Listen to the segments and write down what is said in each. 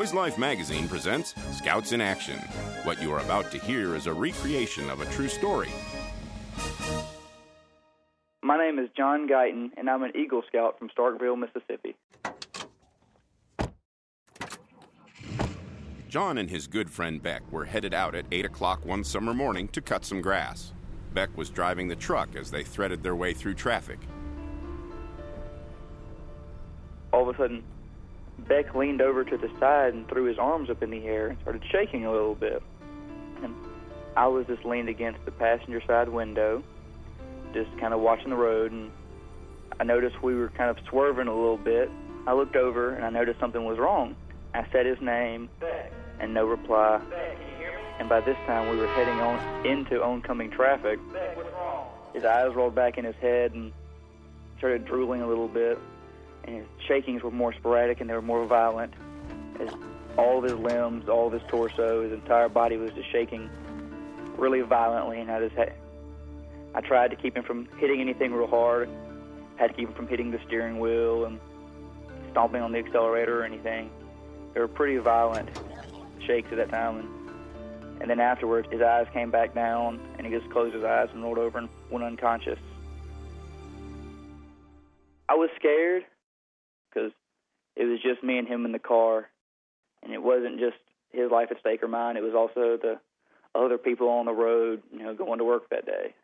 Boys Life magazine presents Scouts in Action. What you are about to hear is a recreation of a true story. My name is John Guyton, and I'm an Eagle Scout from Starkville, Mississippi. John and his good friend Beck were headed out at 8 o'clock one summer morning to cut some grass. Beck was driving the truck as they threaded their way through traffic. All of a sudden, Beck leaned over to the side and threw his arms up in the air and started shaking a little bit. And I was just leaned against the passenger side window, just kind of watching the road, and I noticed we were kind of swerving a little bit. I looked over and I noticed something was wrong. I said his name, Beck. and no reply. And by this time, we were heading on into oncoming traffic. His eyes rolled back in his head and started drooling a little bit and his shakings were more sporadic and they were more violent. All of his limbs, all of his torso, his entire body was just shaking really violently, and I just had, I tried to keep him from hitting anything real hard. Had to keep him from hitting the steering wheel and stomping on the accelerator or anything. They were pretty violent shakes at that time, and and then afterwards, his eyes came back down, and he just closed his eyes and rolled over and went unconscious. I was scared because it was just me and him in the car, and it wasn't just his life at stake or mine. It was also the other people on the road, you know, going to work that day.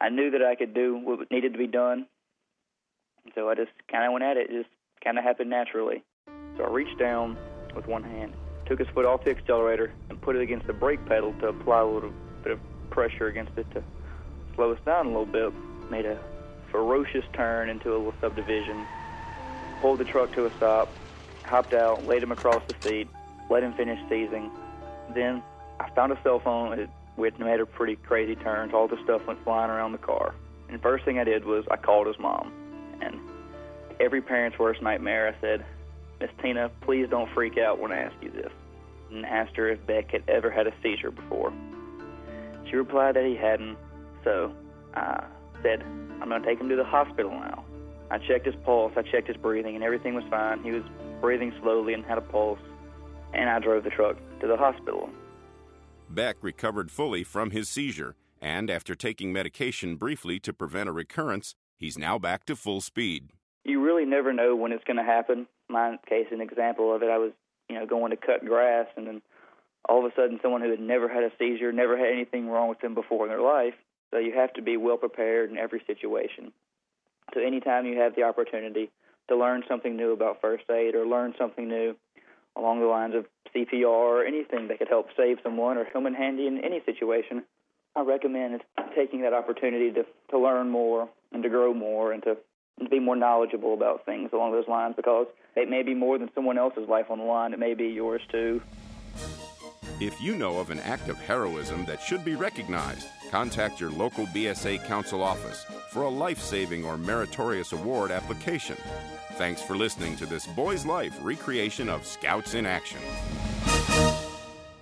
I knew that I could do what needed to be done, so I just kind of went at it. It just kind of happened naturally. So I reached down with one hand, took his foot off the accelerator, and put it against the brake pedal to apply a little bit of pressure against it to slow us down a little bit. Made a ferocious turn into a little subdivision pulled the truck to a stop, hopped out, laid him across the seat, let him finish seizing. Then I found a cell phone. It, made a pretty crazy turns. All the stuff went flying around the car. And the first thing I did was I called his mom. And every parent's worst nightmare, I said, Miss Tina, please don't freak out when I ask you this. And asked her if Beck had ever had a seizure before. She replied that he hadn't. So I said, I'm going to take him to the hospital now. I checked his pulse, I checked his breathing, and everything was fine. He was breathing slowly and had a pulse, and I drove the truck to the hospital. Beck recovered fully from his seizure, and after taking medication briefly to prevent a recurrence, he's now back to full speed. You really never know when it's going to happen. My case, an example of it, I was, you know, going to cut grass, and then all of a sudden, someone who had never had a seizure, never had anything wrong with them before in their life. So you have to be well prepared in every situation. So anytime you have the opportunity to learn something new about first aid or learn something new along the lines of CPR or anything that could help save someone or come in handy in any situation, I recommend taking that opportunity to, to learn more and to grow more and to, to be more knowledgeable about things along those lines because it may be more than someone else's life on the line. It may be yours too. If you know of an act of heroism that should be recognized, contact your local BSA Council office for a life saving or meritorious award application. Thanks for listening to this Boys Life recreation of Scouts in Action.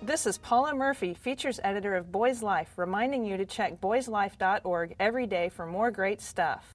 This is Paula Murphy, features editor of Boys Life, reminding you to check boyslife.org every day for more great stuff.